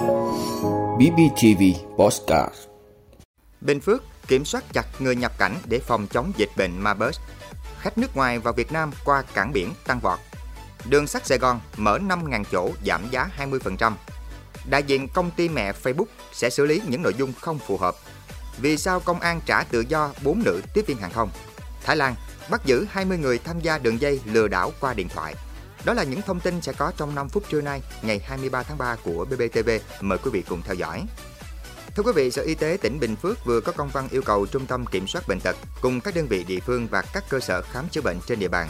BBTV Postcard Bình Phước kiểm soát chặt người nhập cảnh để phòng chống dịch bệnh Marburg. Khách nước ngoài vào Việt Nam qua cảng biển tăng vọt. Đường sắt Sài Gòn mở 5.000 chỗ, giảm giá 20%. Đại diện công ty mẹ Facebook sẽ xử lý những nội dung không phù hợp. Vì sao công an trả tự do 4 nữ tiếp viên hàng không? Thái Lan bắt giữ 20 người tham gia đường dây lừa đảo qua điện thoại. Đó là những thông tin sẽ có trong 5 phút trưa nay, ngày 23 tháng 3 của BBTV. Mời quý vị cùng theo dõi. Thưa quý vị, Sở Y tế tỉnh Bình Phước vừa có công văn yêu cầu Trung tâm Kiểm soát Bệnh tật cùng các đơn vị địa phương và các cơ sở khám chữa bệnh trên địa bàn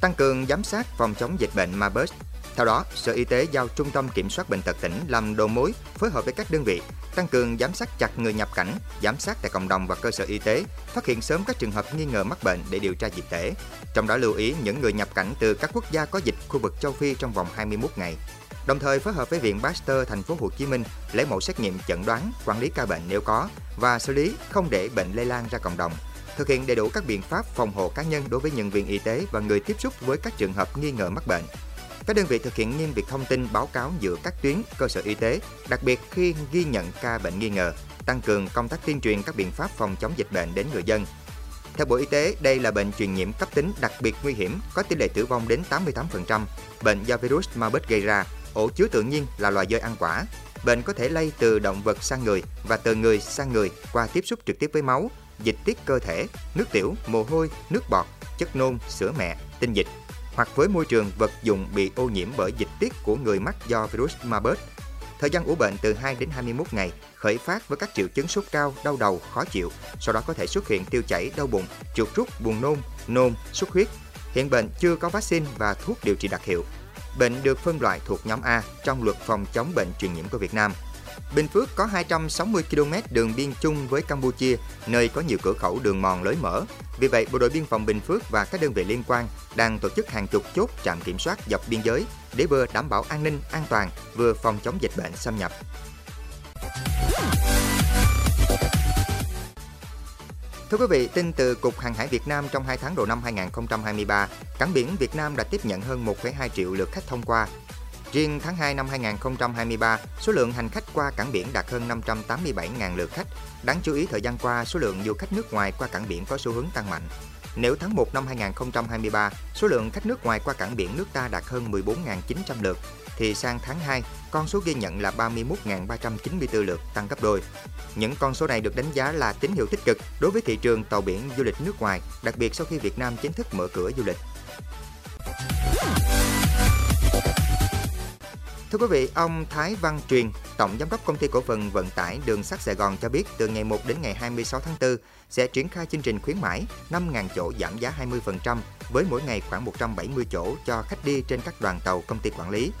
tăng cường giám sát phòng chống dịch bệnh Marburg. Theo đó, Sở Y tế giao Trung tâm Kiểm soát Bệnh tật tỉnh làm đầu mối phối hợp với các đơn vị tăng cường giám sát chặt người nhập cảnh, giám sát tại cộng đồng và cơ sở y tế, phát hiện sớm các trường hợp nghi ngờ mắc bệnh để điều tra dịch tễ. Trong đó lưu ý những người nhập cảnh từ các quốc gia có dịch khu vực châu Phi trong vòng 21 ngày. Đồng thời phối hợp với Viện Pasteur thành phố Hồ Chí Minh lấy mẫu xét nghiệm chẩn đoán, quản lý ca bệnh nếu có và xử lý không để bệnh lây lan ra cộng đồng. Thực hiện đầy đủ các biện pháp phòng hộ cá nhân đối với nhân viên y tế và người tiếp xúc với các trường hợp nghi ngờ mắc bệnh. Các đơn vị thực hiện nghiêm việc thông tin báo cáo giữa các tuyến cơ sở y tế, đặc biệt khi ghi nhận ca bệnh nghi ngờ, tăng cường công tác tuyên truyền các biện pháp phòng chống dịch bệnh đến người dân. Theo Bộ Y tế, đây là bệnh truyền nhiễm cấp tính đặc biệt nguy hiểm, có tỷ lệ tử vong đến 88%. Bệnh do virus Marburg gây ra, ổ chứa tự nhiên là loài dơi ăn quả. Bệnh có thể lây từ động vật sang người và từ người sang người qua tiếp xúc trực tiếp với máu, dịch tiết cơ thể, nước tiểu, mồ hôi, nước bọt, chất nôn, sữa mẹ, tinh dịch hoặc với môi trường vật dụng bị ô nhiễm bởi dịch tiết của người mắc do virus Marburg. Thời gian ủ bệnh từ 2 đến 21 ngày, khởi phát với các triệu chứng sốt cao, đau đầu, khó chịu, sau đó có thể xuất hiện tiêu chảy, đau bụng, chuột rút, buồn nôn, nôn, xuất huyết. Hiện bệnh chưa có vaccine và thuốc điều trị đặc hiệu. Bệnh được phân loại thuộc nhóm A trong luật phòng chống bệnh truyền nhiễm của Việt Nam – Bình Phước có 260 km đường biên chung với Campuchia, nơi có nhiều cửa khẩu đường mòn lối mở. Vì vậy, Bộ đội Biên phòng Bình Phước và các đơn vị liên quan đang tổ chức hàng chục chốt trạm kiểm soát dọc biên giới để vừa đảm bảo an ninh, an toàn, vừa phòng chống dịch bệnh xâm nhập. Thưa quý vị, tin từ Cục Hàng hải Việt Nam trong 2 tháng đầu năm 2023, cảng biển Việt Nam đã tiếp nhận hơn 1,2 triệu lượt khách thông qua, Riêng tháng 2 năm 2023, số lượng hành khách qua cảng biển đạt hơn 587.000 lượt khách. Đáng chú ý thời gian qua, số lượng du khách nước ngoài qua cảng biển có xu hướng tăng mạnh. Nếu tháng 1 năm 2023, số lượng khách nước ngoài qua cảng biển nước ta đạt hơn 14.900 lượt, thì sang tháng 2, con số ghi nhận là 31.394 lượt, tăng gấp đôi. Những con số này được đánh giá là tín hiệu tích cực đối với thị trường tàu biển du lịch nước ngoài, đặc biệt sau khi Việt Nam chính thức mở cửa du lịch. Thưa quý vị, ông Thái Văn Truyền, Tổng Giám đốc Công ty Cổ phần Vận tải Đường sắt Sài Gòn cho biết từ ngày 1 đến ngày 26 tháng 4 sẽ triển khai chương trình khuyến mãi 5.000 chỗ giảm giá 20% với mỗi ngày khoảng 170 chỗ cho khách đi trên các đoàn tàu công ty quản lý.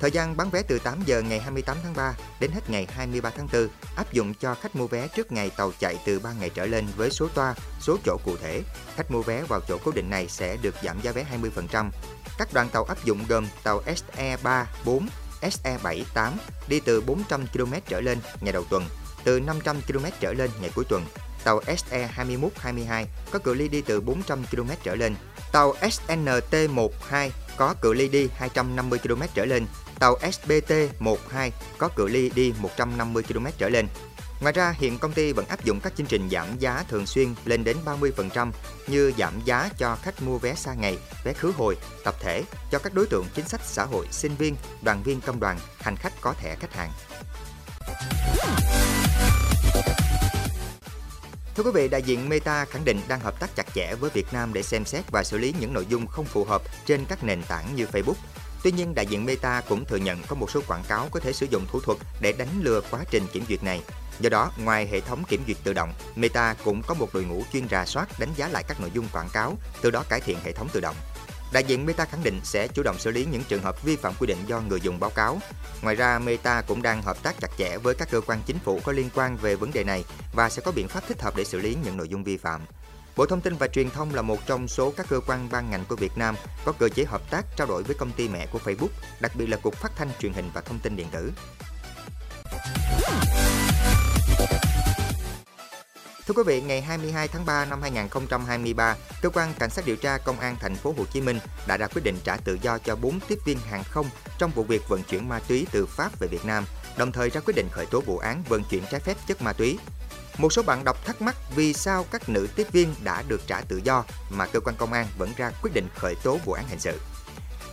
Thời gian bán vé từ 8 giờ ngày 28 tháng 3 đến hết ngày 23 tháng 4 áp dụng cho khách mua vé trước ngày tàu chạy từ 3 ngày trở lên với số toa, số chỗ cụ thể. Khách mua vé vào chỗ cố định này sẽ được giảm giá vé 20%. Các đoàn tàu áp dụng gồm tàu SE3, 4, SE78 đi từ 400 km trở lên ngày đầu tuần, từ 500 km trở lên ngày cuối tuần. Tàu SE21, 22 có cự ly đi từ 400 km trở lên. Tàu SNT12 có cự ly đi 250 km trở lên. Tàu SBT12 có cự ly đi 150 km trở lên. Ngoài ra, hiện công ty vẫn áp dụng các chương trình giảm giá thường xuyên lên đến 30% như giảm giá cho khách mua vé xa ngày, vé khứ hồi, tập thể cho các đối tượng chính sách xã hội, sinh viên, đoàn viên công đoàn, hành khách có thẻ khách hàng. Thưa quý vị, đại diện Meta khẳng định đang hợp tác chặt chẽ với Việt Nam để xem xét và xử lý những nội dung không phù hợp trên các nền tảng như Facebook. Tuy nhiên, đại diện Meta cũng thừa nhận có một số quảng cáo có thể sử dụng thủ thuật để đánh lừa quá trình kiểm duyệt này. Do đó, ngoài hệ thống kiểm duyệt tự động, Meta cũng có một đội ngũ chuyên rà soát đánh giá lại các nội dung quảng cáo, từ đó cải thiện hệ thống tự động. Đại diện Meta khẳng định sẽ chủ động xử lý những trường hợp vi phạm quy định do người dùng báo cáo. Ngoài ra, Meta cũng đang hợp tác chặt chẽ với các cơ quan chính phủ có liên quan về vấn đề này và sẽ có biện pháp thích hợp để xử lý những nội dung vi phạm. Bộ Thông tin và Truyền thông là một trong số các cơ quan ban ngành của Việt Nam có cơ chế hợp tác trao đổi với công ty mẹ của Facebook, đặc biệt là Cục Phát thanh Truyền hình và Thông tin điện tử. Thưa quý vị, ngày 22 tháng 3 năm 2023, cơ quan cảnh sát điều tra công an thành phố Hồ Chí Minh đã ra quyết định trả tự do cho 4 tiếp viên hàng không trong vụ việc vận chuyển ma túy từ Pháp về Việt Nam đồng thời ra quyết định khởi tố vụ án vận chuyển trái phép chất ma túy. Một số bạn đọc thắc mắc vì sao các nữ tiếp viên đã được trả tự do mà cơ quan công an vẫn ra quyết định khởi tố vụ án hình sự.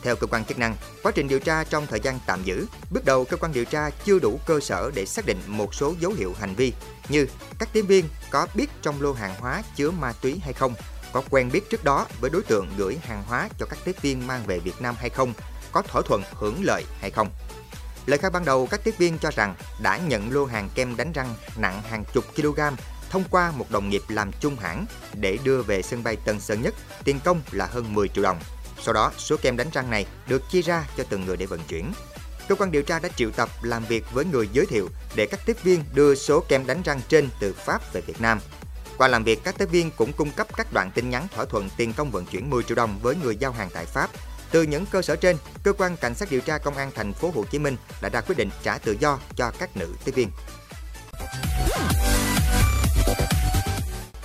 Theo cơ quan chức năng, quá trình điều tra trong thời gian tạm giữ, bước đầu cơ quan điều tra chưa đủ cơ sở để xác định một số dấu hiệu hành vi như các tiếp viên có biết trong lô hàng hóa chứa ma túy hay không, có quen biết trước đó với đối tượng gửi hàng hóa cho các tiếp viên mang về Việt Nam hay không, có thỏa thuận hưởng lợi hay không. Lời khai ban đầu, các tiếp viên cho rằng đã nhận lô hàng kem đánh răng nặng hàng chục kg thông qua một đồng nghiệp làm chung hãng để đưa về sân bay Tân Sơn Nhất, tiền công là hơn 10 triệu đồng. Sau đó, số kem đánh răng này được chia ra cho từng người để vận chuyển. Cơ quan điều tra đã triệu tập làm việc với người giới thiệu để các tiếp viên đưa số kem đánh răng trên từ Pháp về Việt Nam. Qua làm việc, các tiếp viên cũng cung cấp các đoạn tin nhắn thỏa thuận tiền công vận chuyển 10 triệu đồng với người giao hàng tại Pháp. Từ những cơ sở trên, cơ quan cảnh sát điều tra công an thành phố Hồ Chí Minh đã ra quyết định trả tự do cho các nữ tiếp viên.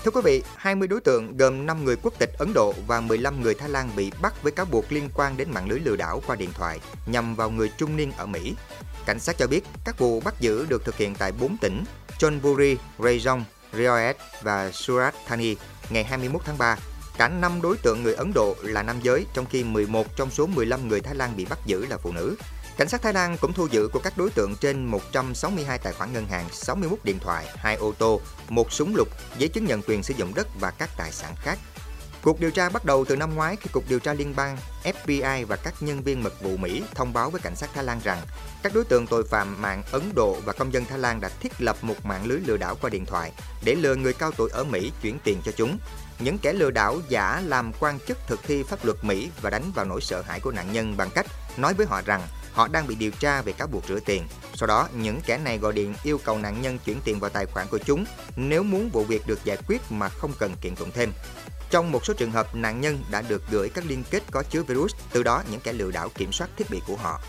Thưa quý vị, 20 đối tượng gồm 5 người quốc tịch Ấn Độ và 15 người Thái Lan bị bắt với cáo buộc liên quan đến mạng lưới lừa đảo qua điện thoại nhằm vào người trung niên ở Mỹ. Cảnh sát cho biết các vụ bắt giữ được thực hiện tại 4 tỉnh Chonburi, Rayong, Riyadh và Surat Thani ngày 21 tháng 3. Cả 5 đối tượng người Ấn Độ là nam giới, trong khi 11 trong số 15 người Thái Lan bị bắt giữ là phụ nữ. Cảnh sát Thái Lan cũng thu giữ của các đối tượng trên 162 tài khoản ngân hàng, 61 điện thoại, 2 ô tô, một súng lục, giấy chứng nhận quyền sử dụng đất và các tài sản khác. Cuộc điều tra bắt đầu từ năm ngoái khi Cục Điều tra Liên bang, FBI và các nhân viên mật vụ Mỹ thông báo với cảnh sát Thái Lan rằng các đối tượng tội phạm mạng Ấn Độ và công dân Thái Lan đã thiết lập một mạng lưới lừa đảo qua điện thoại để lừa người cao tuổi ở Mỹ chuyển tiền cho chúng. Những kẻ lừa đảo giả làm quan chức thực thi pháp luật Mỹ và đánh vào nỗi sợ hãi của nạn nhân bằng cách nói với họ rằng họ đang bị điều tra về cáo buộc rửa tiền. Sau đó, những kẻ này gọi điện yêu cầu nạn nhân chuyển tiền vào tài khoản của chúng nếu muốn vụ việc được giải quyết mà không cần kiện tụng thêm. Trong một số trường hợp, nạn nhân đã được gửi các liên kết có chứa virus, từ đó những kẻ lừa đảo kiểm soát thiết bị của họ.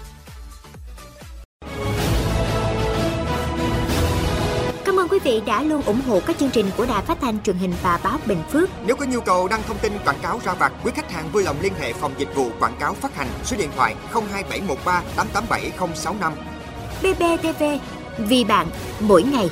Cảm ơn quý vị đã luôn ủng hộ các chương trình của Đài Phát thanh truyền hình và báo Bình Phước. Nếu có nhu cầu đăng thông tin quảng cáo ra vặt, quý khách hàng vui lòng liên hệ phòng dịch vụ quảng cáo phát hành số điện thoại 02713 887065. BBTV, vì bạn, mỗi ngày.